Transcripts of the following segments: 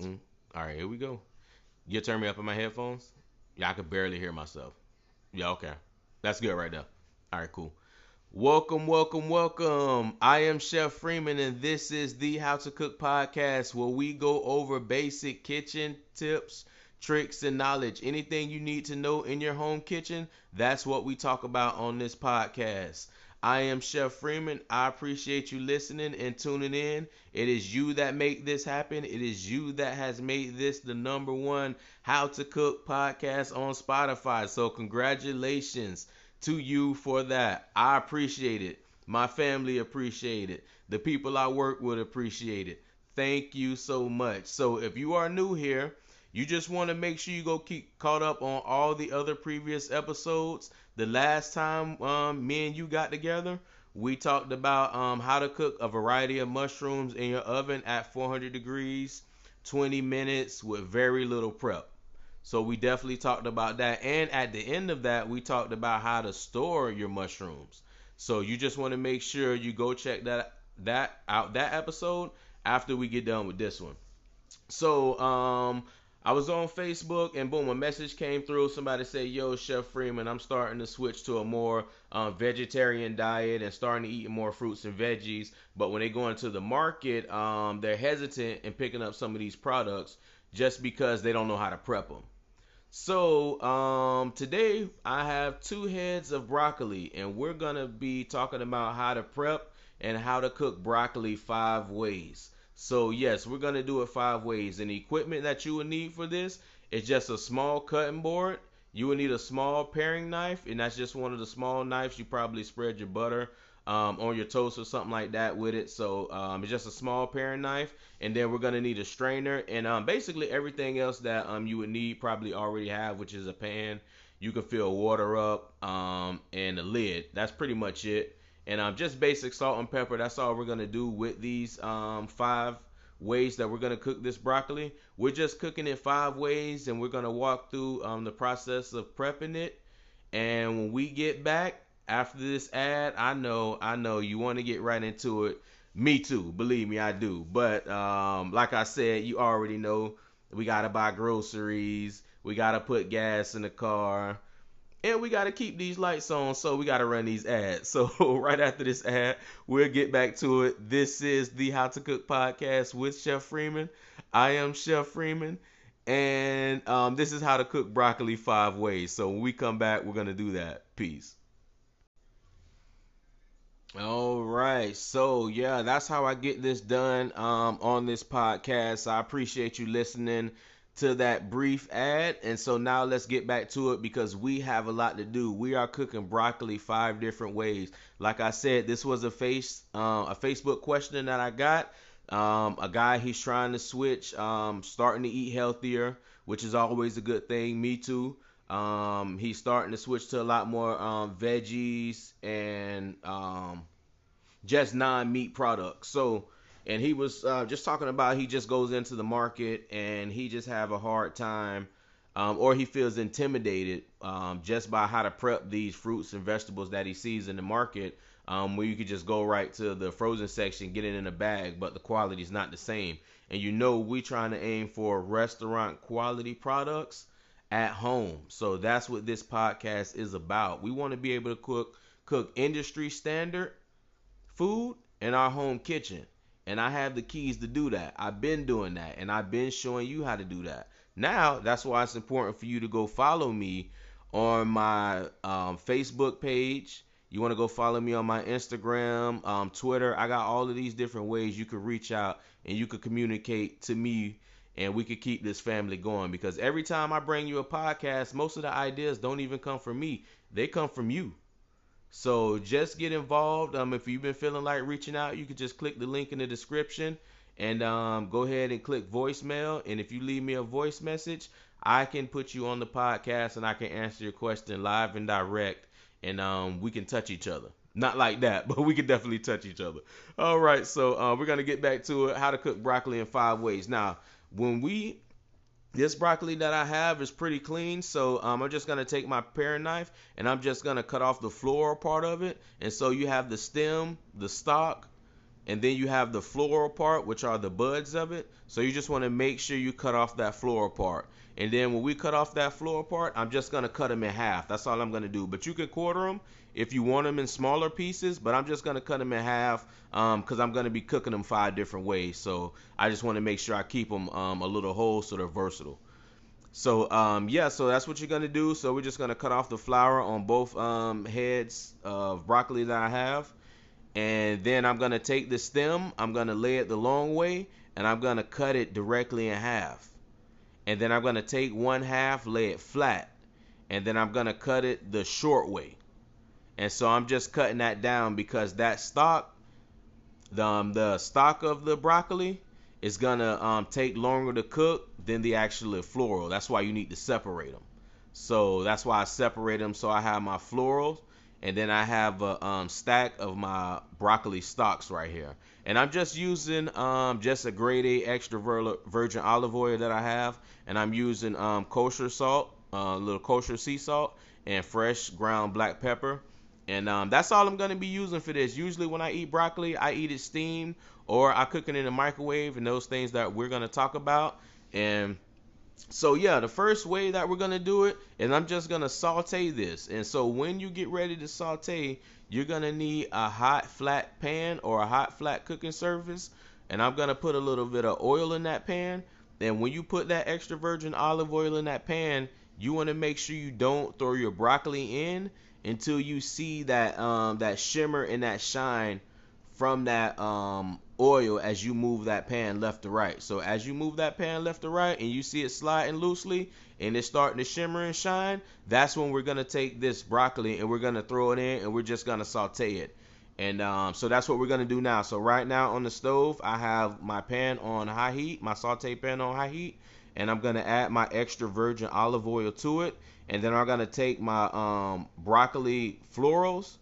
Mm. All right, here we go. You turn me up in my headphones? Yeah, I could barely hear myself. Yeah, okay. That's good right there. All right, cool. Welcome, welcome, welcome. I am Chef Freeman, and this is the How to Cook podcast where we go over basic kitchen tips, tricks, and knowledge. Anything you need to know in your home kitchen, that's what we talk about on this podcast. I am Chef Freeman. I appreciate you listening and tuning in. It is you that make this happen. It is you that has made this the number one How to Cook podcast on Spotify. So, congratulations to you for that. I appreciate it. My family appreciate it. The people I work with appreciate it. Thank you so much. So, if you are new here, you just want to make sure you go keep caught up on all the other previous episodes. The last time um, me and you got together, we talked about um, how to cook a variety of mushrooms in your oven at 400 degrees, 20 minutes with very little prep. So we definitely talked about that. And at the end of that, we talked about how to store your mushrooms. So you just want to make sure you go check that that out that episode after we get done with this one. So um I was on Facebook and boom, a message came through. Somebody said, "Yo, Chef Freeman, I'm starting to switch to a more um, vegetarian diet and starting to eat more fruits and veggies. But when they go into the market, um, they're hesitant in picking up some of these products just because they don't know how to prep them." So um, today I have two heads of broccoli, and we're gonna be talking about how to prep and how to cook broccoli five ways. So yes, we're gonna do it five ways. And the equipment that you will need for this is just a small cutting board. You will need a small paring knife, and that's just one of the small knives. You probably spread your butter um, on your toast or something like that with it. So um, it's just a small paring knife, and then we're gonna need a strainer and um, basically everything else that um, you would need probably already have, which is a pan. You can fill water up um, and a lid. That's pretty much it and um, just basic salt and pepper. That's all we're gonna do with these um, five ways that we're gonna cook this broccoli. We're just cooking it five ways, and we're gonna walk through um, the process of prepping it. And when we get back after this ad, I know, I know you want to get right into it. Me too, believe me, I do. But um, like I said, you already know we gotta buy groceries. We gotta put gas in the car and we got to keep these lights on, so we got to run these ads. So right after this ad, we'll get back to it. This is the How to Cook podcast with Chef Freeman. I am Chef Freeman, and um, this is how to cook broccoli five ways. So when we come back, we're gonna do that. Peace. All right, so yeah, that's how I get this done um, on this podcast. I appreciate you listening to that brief ad. And so now let's get back to it because we have a lot to do. We are cooking broccoli five different ways. Like I said, this was a face uh, a Facebook question that I got. Um, a guy he's trying to switch, um, starting to eat healthier, which is always a good thing. Me too. Um, he's starting to switch to a lot more um, veggies and um, just non-meat products. So and he was uh, just talking about he just goes into the market and he just have a hard time um, or he feels intimidated um, just by how to prep these fruits and vegetables that he sees in the market um, where you could just go right to the frozen section get it in a bag but the quality is not the same. And you know we trying to aim for restaurant quality products at home. So that's what this podcast is about. We want to be able to cook cook industry standard food in our home kitchen and I have the keys to do that. I've been doing that and I've been showing you how to do that. Now, that's why it's important for you to go follow me on my um, Facebook page. You want to go follow me on my Instagram, um, Twitter. I got all of these different ways you can reach out and you can communicate to me and we could keep this family going because every time I bring you a podcast, most of the ideas don't even come from me. They come from you. So just get involved. Um, if you've been feeling like reaching out, you can just click the link in the description and um, go ahead and click voicemail. And if you leave me a voice message, I can put you on the podcast and I can answer your question live and direct, and um, we can touch each other. Not like that, but we can definitely touch each other. All right, so uh, we're gonna get back to it. How to cook broccoli in five ways. Now, when we this broccoli that I have is pretty clean, so um, I'm just gonna take my paring knife and I'm just gonna cut off the floral part of it. And so you have the stem, the stalk, and then you have the floral part, which are the buds of it. So you just want to make sure you cut off that floral part. And then when we cut off that floral part, I'm just going to cut them in half. That's all I'm going to do. But you can quarter them if you want them in smaller pieces, but I'm just going to cut them in half because um, I'm going to be cooking them five different ways. So I just want to make sure I keep them um, a little whole so they're versatile. So um, yeah, so that's what you're gonna do. So we're just gonna cut off the flower on both um, heads of broccoli that I have, and then I'm gonna take the stem, I'm gonna lay it the long way, and I'm gonna cut it directly in half. And then I'm gonna take one half, lay it flat, and then I'm gonna cut it the short way. And so I'm just cutting that down because that stock, the um, the stalk of the broccoli, is gonna um, take longer to cook than the actual floral. That's why you need to separate them. So that's why I separate them. So I have my florals, and then I have a um, stack of my broccoli stalks right here. And I'm just using um, just a grade A extra virgin olive oil that I have, and I'm using um, kosher salt, a uh, little kosher sea salt, and fresh ground black pepper. And um, that's all I'm going to be using for this. Usually when I eat broccoli, I eat it steamed or I cook it in the microwave and those things that we're going to talk about. And so yeah, the first way that we're gonna do it, and I'm just gonna saute this. And so when you get ready to saute, you're gonna need a hot flat pan or a hot flat cooking surface. And I'm gonna put a little bit of oil in that pan. Then when you put that extra virgin olive oil in that pan, you want to make sure you don't throw your broccoli in until you see that um, that shimmer and that shine from that um, oil as you move that pan left to right. So as you move that pan left to right and you see it sliding loosely and it's starting to shimmer and shine, that's when we're gonna take this broccoli and we're gonna throw it in and we're just gonna saute it. And um, so that's what we're gonna do now. So right now on the stove, I have my pan on high heat, my saute pan on high heat, and I'm gonna add my extra virgin olive oil to it. And then I'm gonna take my um, broccoli florals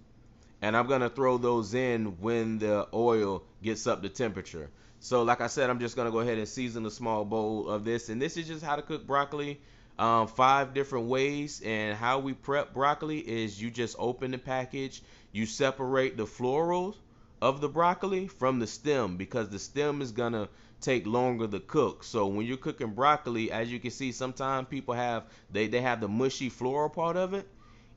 and I'm gonna throw those in when the oil gets up to temperature. So like I said, I'm just gonna go ahead and season a small bowl of this, and this is just how to cook broccoli. Um, five different ways, and how we prep broccoli is you just open the package, you separate the florals of the broccoli from the stem because the stem is gonna take longer to cook. So when you're cooking broccoli, as you can see, sometimes people have they, they have the mushy floral part of it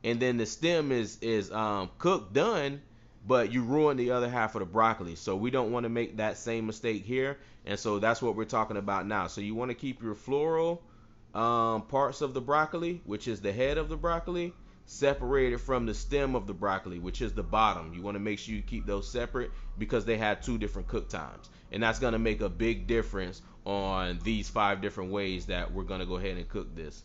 and then the stem is is um, cooked done, but you ruin the other half of the broccoli. So we don't want to make that same mistake here, and so that's what we're talking about now. So you want to keep your floral um, parts of the broccoli, which is the head of the broccoli, separated from the stem of the broccoli, which is the bottom. You want to make sure you keep those separate because they have two different cook times, and that's going to make a big difference on these five different ways that we're going to go ahead and cook this.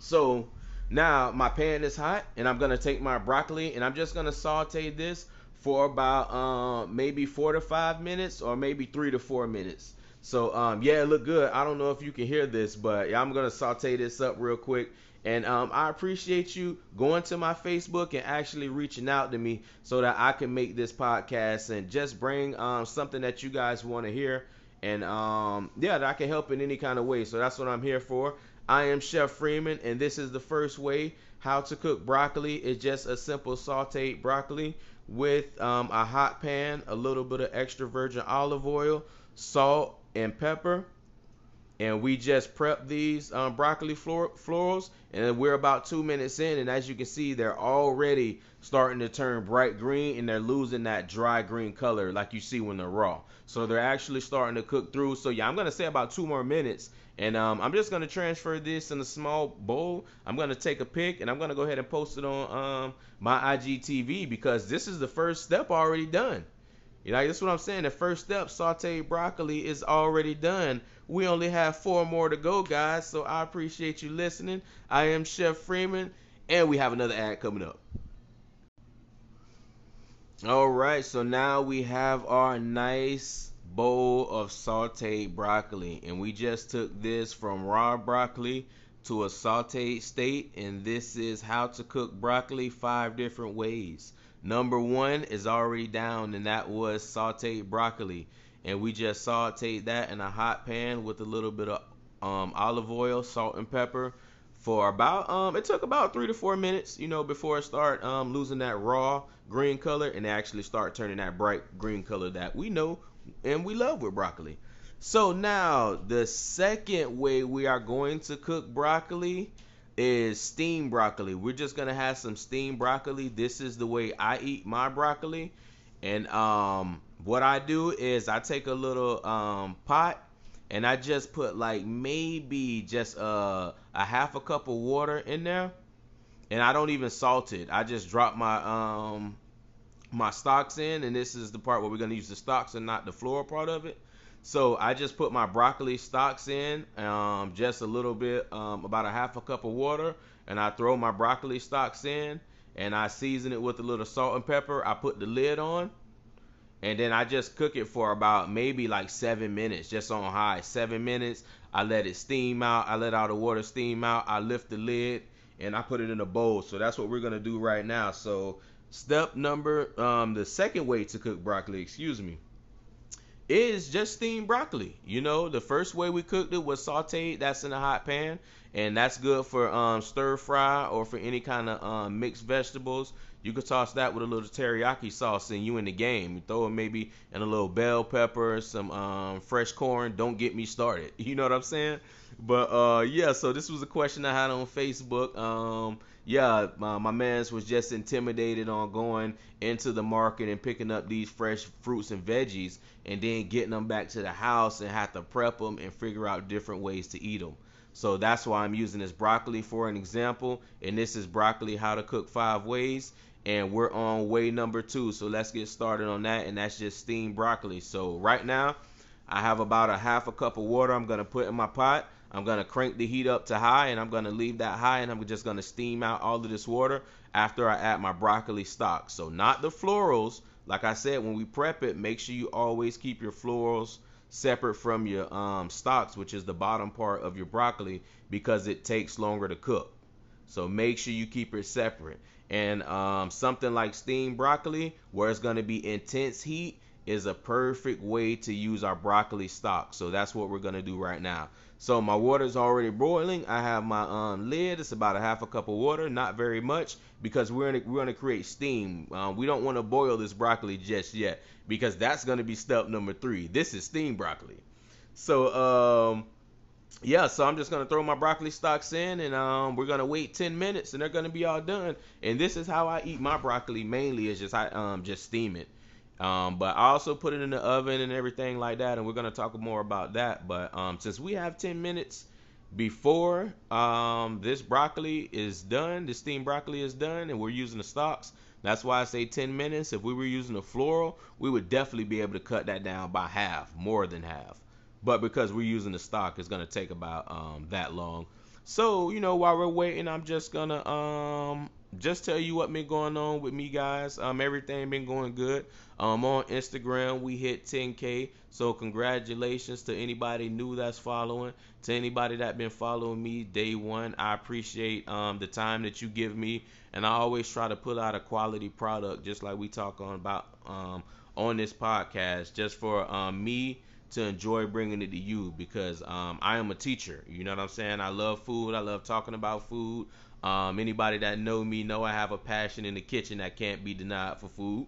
So now my pan is hot, and I'm gonna take my broccoli and I'm just gonna saute this for about uh, maybe four to five minutes, or maybe three to four minutes. So um, yeah, it look good. I don't know if you can hear this, but I'm gonna saute this up real quick. And um, I appreciate you going to my Facebook and actually reaching out to me so that I can make this podcast and just bring um, something that you guys want to hear. And um, yeah, that I can help in any kind of way. So that's what I'm here for. I am Chef Freeman, and this is the first way how to cook broccoli. It's just a simple sauteed broccoli with um, a hot pan, a little bit of extra virgin olive oil, salt, and pepper. And we just prep these um, broccoli flor- florals, and we're about two minutes in. And as you can see, they're already starting to turn bright green, and they're losing that dry green color like you see when they're raw. So they're actually starting to cook through. So yeah, I'm gonna say about two more minutes, and um, I'm just gonna transfer this in a small bowl. I'm gonna take a pic and I'm gonna go ahead and post it on um, my IGTV because this is the first step already done. You know, that's what I'm saying. The first step, sauteed broccoli, is already done. We only have four more to go, guys. So I appreciate you listening. I am Chef Freeman, and we have another ad coming up. All right, so now we have our nice bowl of sauteed broccoli. And we just took this from raw broccoli to a sauteed state and this is how to cook broccoli five different ways. Number one is already down and that was sauteed broccoli. And we just sauteed that in a hot pan with a little bit of um, olive oil salt and pepper for about um it took about three to four minutes, you know, before it start um losing that raw green color and actually start turning that bright green color that we know and we love with broccoli. So now the second way we are going to cook broccoli is steamed broccoli. We're just gonna have some steamed broccoli. This is the way I eat my broccoli. And um what I do is I take a little um pot and I just put like maybe just uh, a half a cup of water in there, and I don't even salt it. I just drop my um my stocks in, and this is the part where we're gonna use the stocks and not the floral part of it. So I just put my broccoli stocks in, um, just a little bit, um, about a half a cup of water, and I throw my broccoli stocks in, and I season it with a little salt and pepper. I put the lid on, and then I just cook it for about maybe like seven minutes, just on high. Seven minutes. I let it steam out. I let all the water steam out. I lift the lid and I put it in a bowl. So that's what we're gonna do right now. So step number, um, the second way to cook broccoli, excuse me, is just steamed broccoli. You know, the first way we cooked it was sauteed. That's in a hot pan, and that's good for um, stir fry or for any kind of um, mixed vegetables. You could toss that with a little teriyaki sauce and you in the game. You throw it maybe in a little bell pepper, some um, fresh corn. Don't get me started. You know what I'm saying? But uh, yeah, so this was a question I had on Facebook. Um, yeah, my, my man's was just intimidated on going into the market and picking up these fresh fruits and veggies and then getting them back to the house and have to prep them and figure out different ways to eat them. So that's why I'm using this broccoli for an example. And this is broccoli how to cook five ways and we're on way number two. So let's get started on that, and that's just steamed broccoli. So right now, I have about a half a cup of water I'm gonna put in my pot. I'm gonna crank the heat up to high, and I'm gonna leave that high, and I'm just gonna steam out all of this water after I add my broccoli stock. So not the florals. Like I said, when we prep it, make sure you always keep your florals separate from your um, stalks, which is the bottom part of your broccoli, because it takes longer to cook. So make sure you keep it separate. And um, something like steamed broccoli, where it's going to be intense heat, is a perfect way to use our broccoli stock. So that's what we're going to do right now. So my water is already boiling. I have my um, lid. It's about a half a cup of water, not very much, because we're gonna, we're gonna create steam. Um, we don't want to boil this broccoli just yet, because that's gonna be step number three. This is steamed broccoli. So um, yeah, so I'm just gonna throw my broccoli stalks in, and um, we're gonna wait 10 minutes, and they're gonna be all done. And this is how I eat my broccoli mainly is just I um just steam it. Um, but I also put it in the oven and everything like that, and we're gonna talk more about that. But um, since we have 10 minutes before um this broccoli is done, the steamed broccoli is done, and we're using the stalks. That's why I say 10 minutes. If we were using a floral, we would definitely be able to cut that down by half, more than half but because we're using the stock, it's gonna take about um, that long. So you know, while we're waiting, I'm just gonna um just tell you what been going on with me, guys. Um, everything been going good. Um, on Instagram we hit 10k, so congratulations to anybody new that's following. To anybody that been following me day one, I appreciate um the time that you give me, and I always try to put out a quality product, just like we talk on about um on this podcast, just for um me to enjoy bringing it to you because um, I am a teacher. You know what I'm saying? I love food. I love talking about food. Um, anybody that know me know I have a passion in the kitchen that can't be denied for food.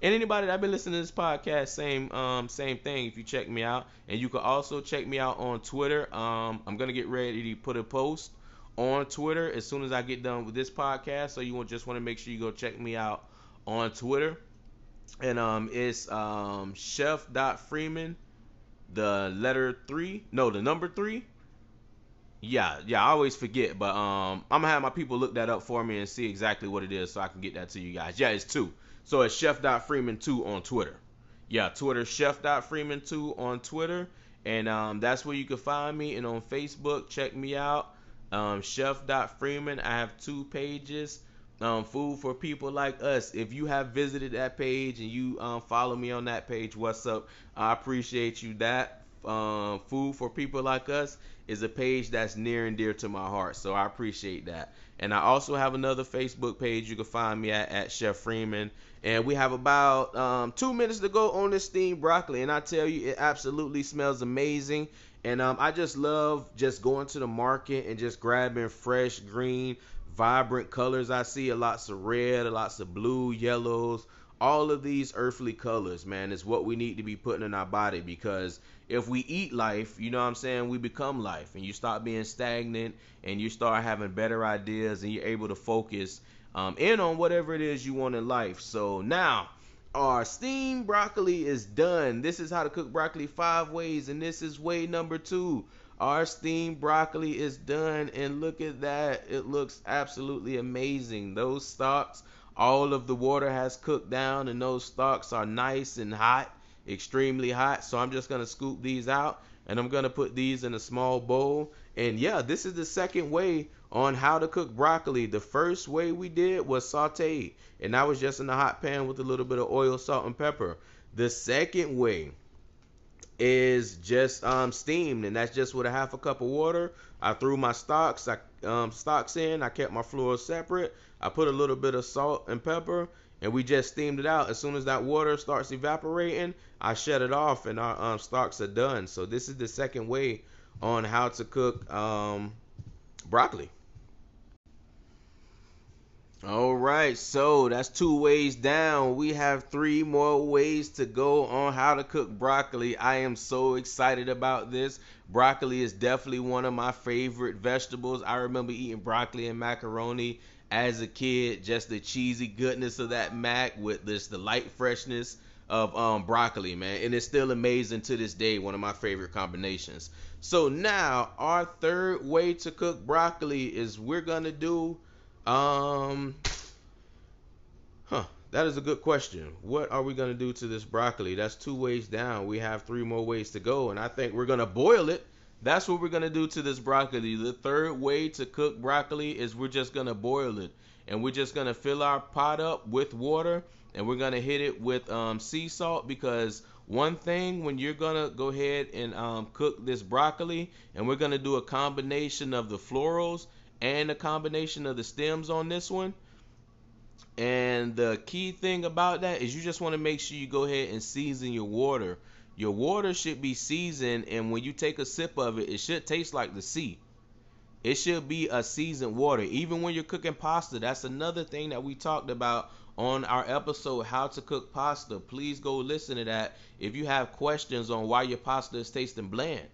And anybody that been listening to this podcast, same um, same thing. If you check me out, and you can also check me out on Twitter. Um, I'm gonna get ready to put a post on Twitter as soon as I get done with this podcast. So you just want to make sure you go check me out on Twitter. And um, it's um, Chef.Freeman the letter three, no, the number three. Yeah, yeah, I always forget, but um, I'm gonna have my people look that up for me and see exactly what it is, so I can get that to you guys. Yeah, it's two. So it's Chef.Freeman two on Twitter. Yeah, Twitter Chef.Freeman two on Twitter, and um, that's where you can find me. And on Facebook, check me out, um, Chef.Freeman. I have two pages um, food for people like us. If you have visited that page and you um, follow me on that page, what's up? I appreciate you that um, food for people like us is a page that's near and dear to my heart. So I appreciate that. And I also have another Facebook page you can find me at, at Chef Freeman. And we have about um, two minutes to go on this steamed broccoli. And I tell you, it absolutely smells amazing. And um, I just love just going to the market and just grabbing fresh, green, vibrant colors. I see a lots of red, a lots of blue, yellows, all of these earthly colors, man, is what we need to be putting in our body because if we eat life, you know what I'm saying, we become life and you stop being stagnant and you start having better ideas and you're able to focus um, in on whatever it is you want in life. So now, our steamed broccoli is done. This is how to cook broccoli five ways, and this is way number two. Our steamed broccoli is done, and look at that. It looks absolutely amazing. Those stalks all of the water has cooked down and those stalks are nice and hot, extremely hot. So I'm just going to scoop these out and I'm going to put these in a small bowl. And yeah, this is the second way on how to cook broccoli. The first way we did was sauteed, and that was just in a hot pan with a little bit of oil, salt, and pepper. The second way is just um, steamed, and that's just with a half a cup of water. I threw my stalks, I um, stalks in. I kept my flower separate. I put a little bit of salt and pepper, and we just steamed it out. As soon as that water starts evaporating, I shut it off, and our um, stalks are done. So this is the second way on how to cook um, broccoli. All right, so that's two ways down. We have three more ways to go on how to cook broccoli. I am so excited about this. Broccoli is definitely one of my favorite vegetables. I remember eating broccoli and macaroni as a kid, just the cheesy goodness of that mac with this the light freshness of um, broccoli, man. And it's still amazing to this day, one of my favorite combinations. So now our third way to cook broccoli is we're gonna do um, huh. That is a good question. What are we going to do to this broccoli? That's two ways down. We have three more ways to go, and I think we're going to boil it. That's what we're going to do to this broccoli. The third way to cook broccoli is we're just going to boil it. And we're just going to fill our pot up with water, and we're going to hit it with um, sea salt because one thing when you're going to go ahead and um, cook this broccoli, and we're going to do a combination of the florals and a combination of the stems on this one. And the key thing about that is you just want to make sure you go ahead and season your water. Your water should be seasoned, and when you take a sip of it, it should taste like the sea. It should be a seasoned water. Even when you're cooking pasta, that's another thing that we talked about on our episode, How to Cook Pasta. Please go listen to that if you have questions on why your pasta is tasting bland.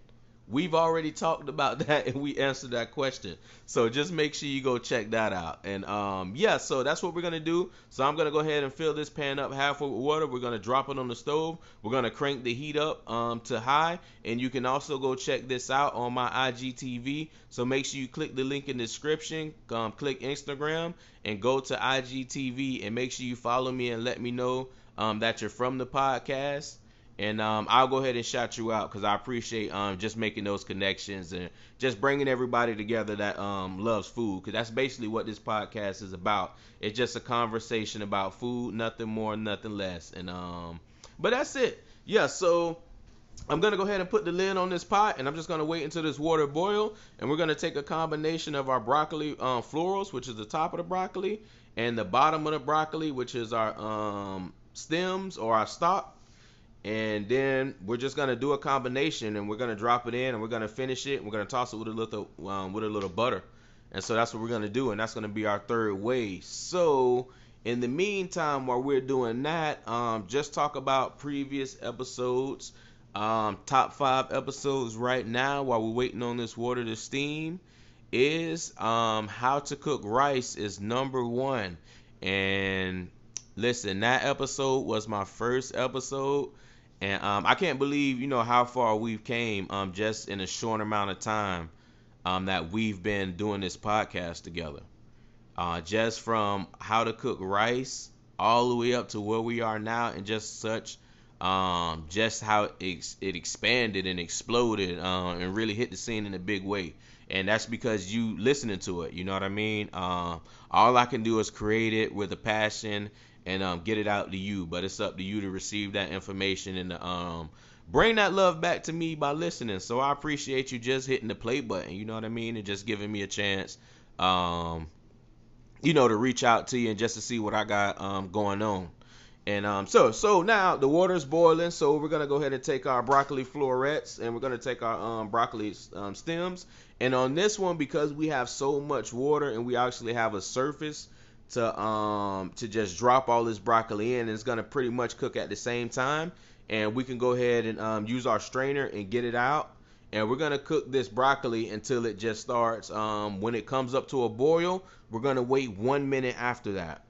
We've already talked about that and we answered that question. So just make sure you go check that out. And um, yeah, so that's what we're gonna do. So I'm gonna go ahead and fill this pan up halfway with water. We're gonna drop it on the stove. We're gonna crank the heat up um, to high. And you can also go check this out on my IGTV. So make sure you click the link in the description. Um, click Instagram and go to IGTV and make sure you follow me and let me know um, that you're from the podcast and um, I'll go ahead and shout you out because I appreciate um, just making those connections and just bringing everybody together that um, loves food because that's basically what this podcast is about. It's just a conversation about food, nothing more, nothing less. And um, but that's it. Yeah. So I'm gonna go ahead and put the lid on this pot, and I'm just gonna wait until this water boil, and we're gonna take a combination of our broccoli um, florals, which is the top of the broccoli, and the bottom of the broccoli, which is our um, stems or our stalk and then we're just gonna do a combination and we're gonna drop it in and we're gonna finish it and we're gonna toss it with a little um, with a little butter. And so that's what we're gonna do and that's gonna be our third way. So in the meantime while we're doing that um, just talk about previous episodes um, top five episodes right now while we're waiting on this water to steam is um, how to cook rice is number one. And listen that episode was my first episode and um, I can't believe you know how far we've came um, just in a short amount of time um, that we've been doing this podcast together. Uh, just from how to cook rice all the way up to where we are now, and just such um, just how it, it expanded and exploded uh, and really hit the scene in a big way. And that's because you listening to it. You know what I mean? Uh, all I can do is create it with a passion and um, get it out to you. But it's up to you to receive that information and um, bring that love back to me by listening. So I appreciate you just hitting the play button. You know what I mean, and just giving me a chance, um, you know, to reach out to you and just to see what I got um, going on. And um, so so now the water's boiling, so we're gonna go ahead and take our broccoli florets and we're gonna take our um, broccoli um, stems. And on this one, because we have so much water and we actually have a surface to um to just drop all this broccoli in, and it's gonna pretty much cook at the same time. And we can go ahead and um, use our strainer and get it out. And we're gonna cook this broccoli until it just starts. Um, when it comes up to a boil, we're gonna wait one minute after that.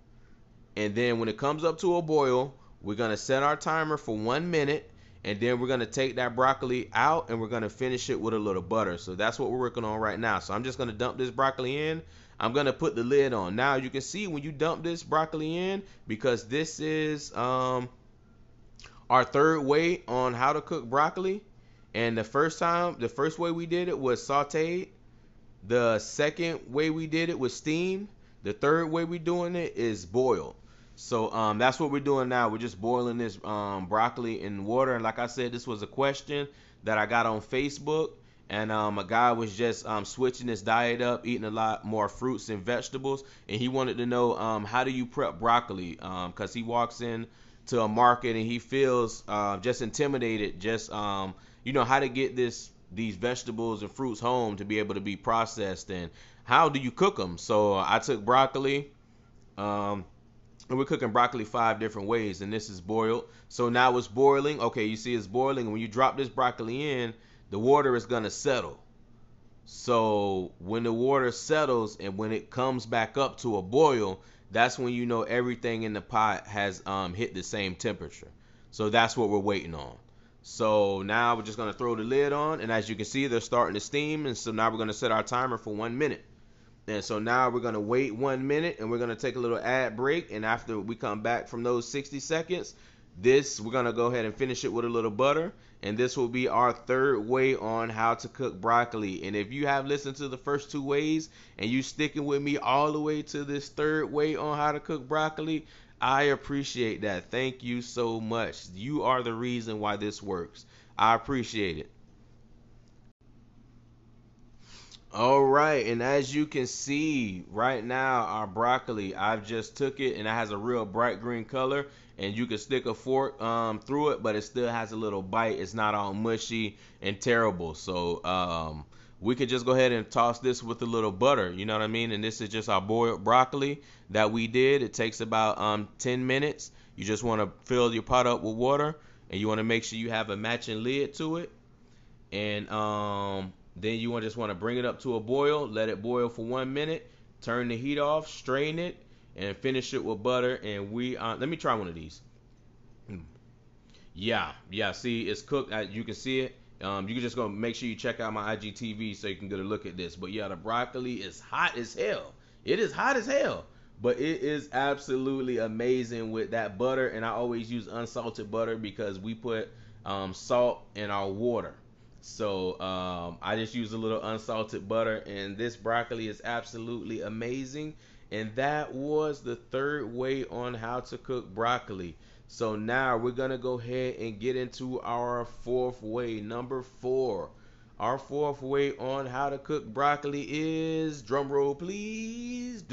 And then when it comes up to a boil, we're to set our timer for one minute. And then we're to take that broccoli out and we're to finish it with a little butter. So that's what we're working on right now. So I'm just to dump this broccoli in. I'm to put the lid on. Now you can see when you dump this broccoli in, because this is um, our third way on how to cook broccoli. And the first time, the first way we did it was sauteed. The second way we did it was steamed. The third way we're doing it is boiled. So um, that's what we're doing now. We're just boiling this um, broccoli in water. And like I said, this was a question that I got on Facebook. And um, a guy was just um, switching his diet up, eating a lot more fruits and vegetables. And he wanted to know um, how do you prep broccoli? Because um, he walks in to a market and he feels uh, just intimidated, just you know how to get this these vegetables and fruits home to be able to be processed and how do you cook them? So I took broccoli. Um, and we're cooking broccoli five different ways, and this is boiled. So now it's boiling. Okay, you see it's boiling. When you drop this broccoli in, the water is gonna settle. So when the water settles and when it comes back up to a boil, that's when you know everything in the pot has um, hit the same temperature. So that's what we're waiting on. So now we're just gonna throw the lid on, and as you can see, they're starting to steam. And so now we're gonna set our timer for one minute. And so now we're going to wait one minute and we're going to take a little ad break. And after we come back from those 60 seconds, this we're to go ahead and finish it with a little butter. And this will be our third way on how to cook broccoli. And if you have listened to the first two ways and you sticking with me all the way to this third way on how to cook broccoli, I appreciate that. Thank you so much. You are the reason why this works. I appreciate it. All right, and as you can see right now, our broccoli, I've just took it and it has a real bright green color, and you can stick a fork um, through it, but it still has a little bite. It's not all mushy and terrible. So um, we could just go ahead and toss this with a little butter. You know what I mean? And this is just our boiled broccoli that we did. It takes about um, 10 minutes. You just want to fill your pot up with water, and you want to make sure you have a matching lid to it. And um, then you just want to bring it up to a boil, let it boil for one minute, turn the heat off, strain it, and finish it with butter. And we uh, let me try one of these. Yeah, yeah. See, it's cooked. You can see it. Um, you can just go make sure you check out my IGTV so you can get a look at this. But yeah, the broccoli is hot as hell. It is hot as hell. But it is absolutely amazing with that butter. And I always use unsalted butter because we put um, salt in our water. So um, I just use a little unsalted butter, and this broccoli is absolutely amazing. And that was the third way on how to cook broccoli. So now we're gonna go ahead and get into our fourth way. Number four. Our fourth way on how to cook broccoli is drum roll please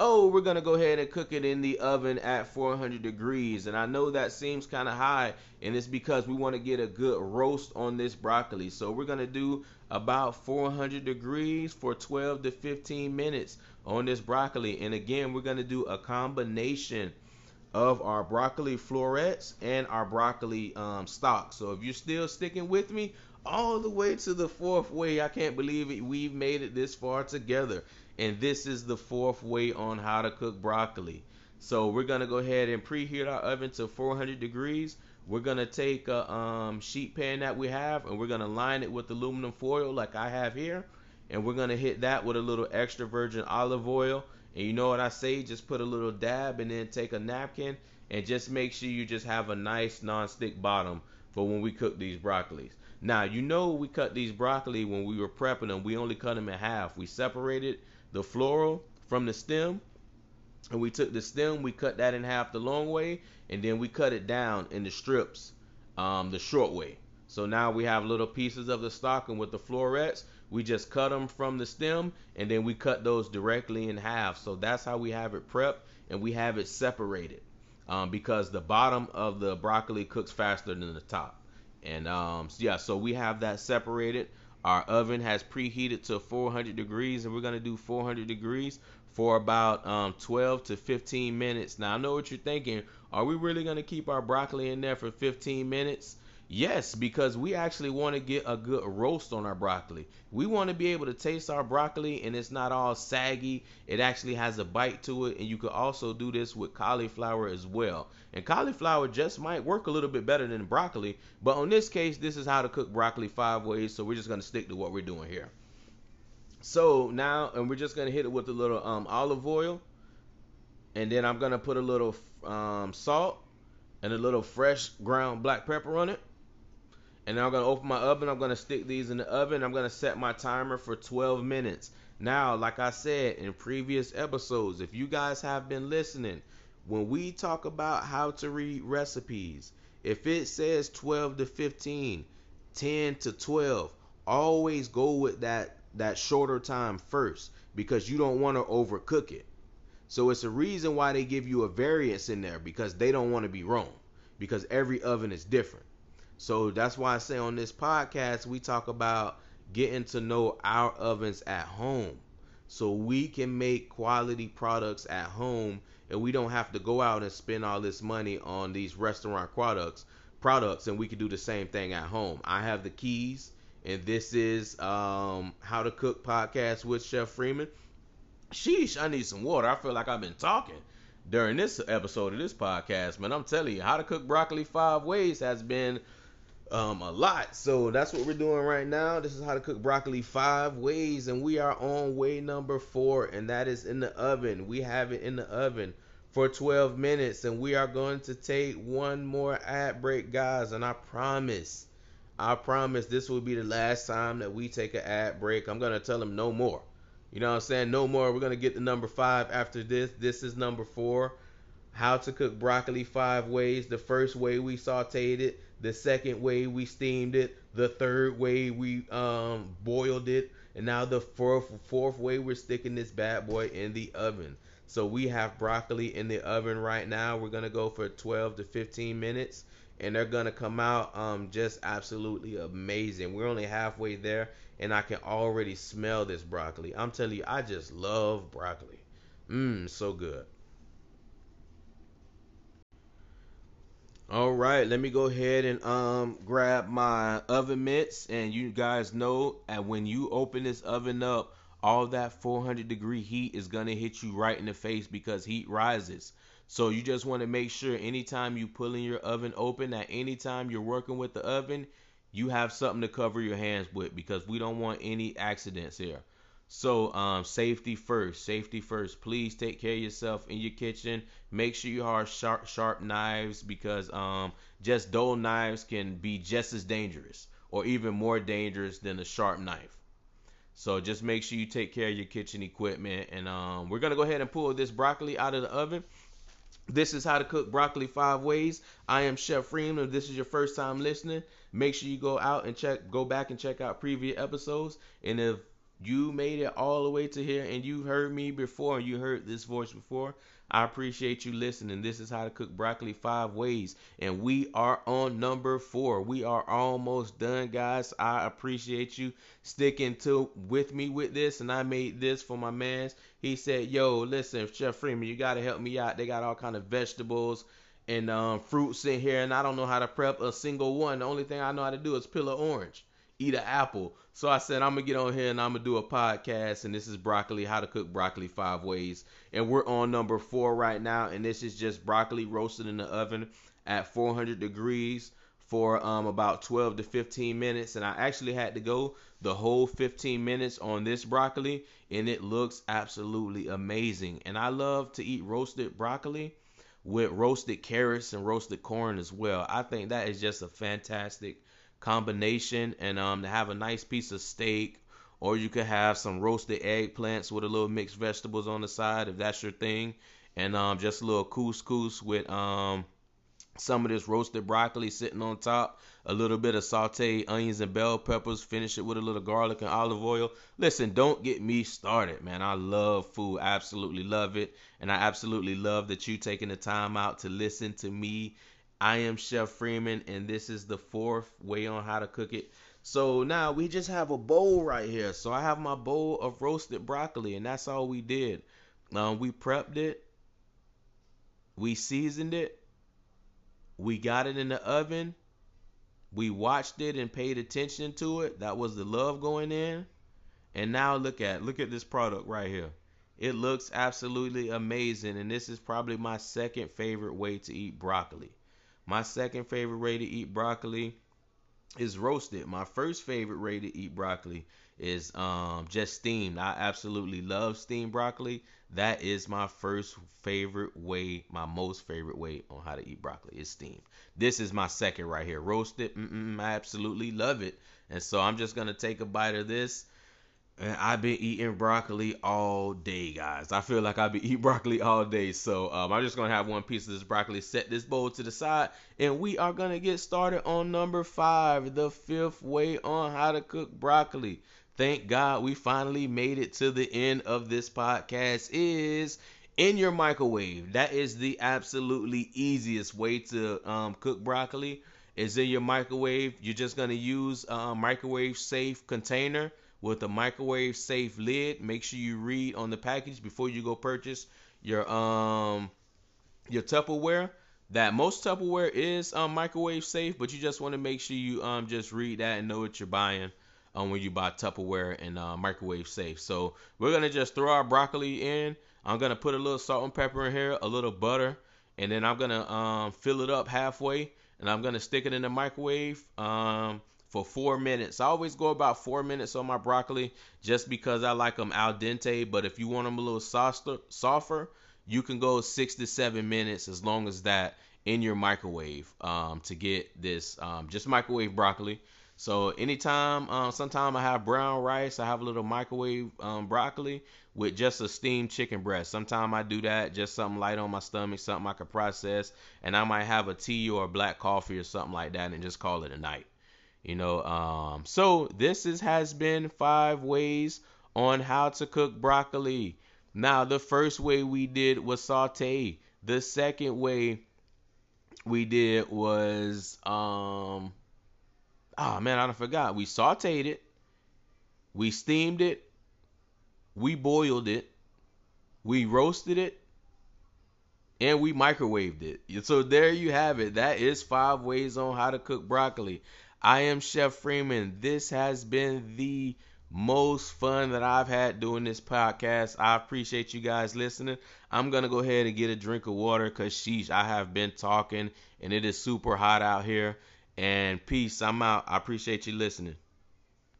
oh, we're going to go ahead and cook it in the oven at 400 degrees. And I know that seems kind of high, and it's because we want to get a good roast on this broccoli. So we're going to do about 400 degrees for 12 to 15 minutes on this broccoli. And again, we're going to do a combination of our broccoli florets and our broccoli um. So if you're still sticking with me all the way to the fourth way, I can't believe it. We've made it this far together and this is the fourth way on how to cook broccoli. So we're gonna go ahead and preheat our oven to 400 degrees. We're gonna take a um, sheet pan that we have and we're gonna line it with aluminum foil like I have here, and we're gonna hit that with a little extra virgin olive oil. And you know what I say? Just put a little dab and then take a napkin and just make sure you just have a nice non-stick bottom for when we cook these broccolis. Now you know we cut these broccoli when we were prepping them. We only cut them in half. We separated the floral from the stem. and we took the stem, we cut that in half the long way, and then we cut it down in the strips, um, the short way. So now we have little pieces of the stock, and with the florets, we just cut them from the stem, and then we cut those directly in half. So that's how we have it prepped, and we have it separated um, because the bottom of the broccoli cooks faster than the top. And um, so yeah, so we have that separated. Our oven has preheated to 400 degrees, and we're gonna do 400 degrees for about um, 12 to 15 minutes. Now I know what you're thinking. Are we really gonna keep our broccoli in there for 15 minutes? Yes, because we actually want to get a good roast on our broccoli. We want to be able to taste our broccoli and it's not all saggy. It actually has a bite to it. And you could also do this with cauliflower as well. And cauliflower just might work a little bit better than broccoli. But on this case, this is how to cook broccoli five ways. So we're just going to stick to what we're doing here. So now, and we're just going to hit it with a little um, olive oil. And then I'm going to put a little um, salt and a little fresh ground black pepper on it and now I'm to open my oven. I'm to stick these in the oven. I'm to set my timer for 12 minutes. Now, like I said in previous episodes, if you guys have been listening, when we talk about how to read recipes, if it says 12 to 15, 10 to 12, always go with that that shorter time first because you don't want to overcook it. So it's a reason why they give you a variance in there because they don't want to be wrong because every oven is different. So that's why I say on this podcast, we talk about getting to know our ovens at home so we can make quality products at home and we don't have to go out and spend all this money on these restaurant products products and we can do the same thing at home. I have the keys and this is um, how to cook podcast with Chef Freeman. Sheesh, I need some water. I feel like I've been talking during this episode of this podcast, man. I'm telling you, how to cook broccoli five ways has been um, a lot. So that's what we're doing right now. This is how to cook broccoli five ways, and we are on way number four, and that is in the oven. We have it in the oven for 12 minutes, and we are going to take one more ad break, guys. And I promise, I promise this will be the last time that we take an ad break. I'm gonna tell them no more. You know what I'm saying? No more. We're gonna get to number five after this. This is number four. How to cook broccoli five ways. The first way we sauteed it the second way we steamed it. The third way we um, boiled it. And now the fourth fourth way we're sticking this bad boy in the oven. So we have broccoli in the oven right now. We're gonna go for 12 to 15 minutes, and they're gonna come out um, just absolutely amazing. We're only halfway there, and I can already smell this broccoli. I'm telling you, I just love broccoli. Mmm, so good. All right, let me go ahead and um grab my oven mitts, and you guys know, and when you open this oven up, all that 400 degree heat is gonna hit you right in the face because heat rises. So you just want to make sure anytime you pulling your oven open, at any time you're working with the oven, you have something to cover your hands with because we don't want any accidents here. So, um, safety first. Safety first. Please take care of yourself in your kitchen. Make sure you have sharp, sharp knives because um, just dull knives can be just as dangerous or even more dangerous than a sharp knife. So just make sure you take care of your kitchen equipment. And um, we're gonna go ahead and pull this broccoli out of the oven. This is how to cook broccoli five ways. I am Chef Freeman. If this is your first time listening, make sure you go out and check, go back and check out previous episodes. And if you made it all the way to here and you've heard me before and you heard this voice before. I appreciate you listening. This is how to cook broccoli five ways. And we are on number four. We are almost done, guys. I appreciate you sticking to with me with this. And I made this for my mans. He said, Yo, listen, Chef Freeman, you gotta help me out. They got all kind of vegetables and um, fruits in here, and I don't know how to prep a single one. The only thing I know how to do is peel an orange eat an apple. So I said I'm gonna get on here and I'm gonna do a podcast. And this is broccoli, how to cook broccoli five ways. And we're on number four right now. And this is just broccoli roasted in the oven at 400 degrees for um, about 12 to 15 minutes. And I actually had to go the whole 15 minutes on this broccoli, and it looks absolutely amazing. And I love to eat roasted broccoli with roasted carrots and roasted corn as well. I think that is just a fantastic combination and um to have a nice piece of steak or you could have some roasted eggplants with a little mixed vegetables on the side if that's your thing and um, just a little couscous with um, some of this roasted broccoli sitting on top, a little bit of sauteed onions and bell peppers, finish it with a little garlic and olive oil. Listen, don't get me started, man. I love food, absolutely love it, and I absolutely love that you taking the time out to listen to me. I am Chef Freeman, and this is the fourth way on how to cook it. So now we just have a bowl right here. So I have my bowl of roasted broccoli, and that's all we did. Um, we prepped it, we seasoned it, we got it in the oven, we watched it and paid attention to it. That was the love going in. And now look at look at this product right here. It looks absolutely amazing, and this is probably my second favorite way to eat broccoli. My second favorite way to eat broccoli is roasted. My first favorite way to eat broccoli is um, just steamed. I absolutely love steamed broccoli. That is my first favorite way, my most favorite way on how to eat broccoli is steamed. This is my second right here, roasted. Mm-mm, I absolutely love it. And so I'm just gonna take a bite of this and I've been eating broccoli all day, guys. I feel like I've been eating broccoli all day. So um, I'm just going to have one piece of this broccoli, set this bowl to the side, and we are going to get started on number five, the fifth way on how to cook broccoli. Thank God we finally made it to the end of this podcast is in your microwave. That is the absolutely easiest way to um, cook broccoli. Is in your microwave. You're just going to use a microwave safe container with a microwave safe lid. Make sure you read on the package before you go purchase your um your Tupperware. That most Tupperware is um microwave safe, but you just want to make sure you um just read that and know what you're buying um when you buy Tupperware and uh, microwave safe. So we're gonna just throw our broccoli in. I'm gonna put a little salt and pepper in here, a little butter, and then I'm gonna um fill it up halfway, and I'm gonna stick it in the microwave. Um for four minutes. I always go about four minutes on my broccoli just because I like them al dente. But if you want them a little softer, you can go six to seven minutes as long as that in your microwave um, to get this um, just microwave broccoli. So anytime, um, sometime I have brown rice, I have a little microwave um, broccoli with just a steamed chicken breast. Sometimes I do that, just something light on my stomach, something I can process, and I might have a tea or a black coffee or something like that, and just call it a night. You know, um, so this is, has been five ways on how to cook broccoli. Now, the first way we did was saute. The second way we did was, um, oh man, I forgot. We sauteed it, we steamed it, we boiled it, we roasted it, and we microwaved it. So there you have it. That is five ways on how to cook broccoli. I am Chef Freeman. This has been the most fun that I've had doing this podcast. I appreciate you guys listening. I'm going to go ahead and get a drink of water because, sheesh, I have been talking and it is super hot out here. And peace. I'm out. I appreciate you listening.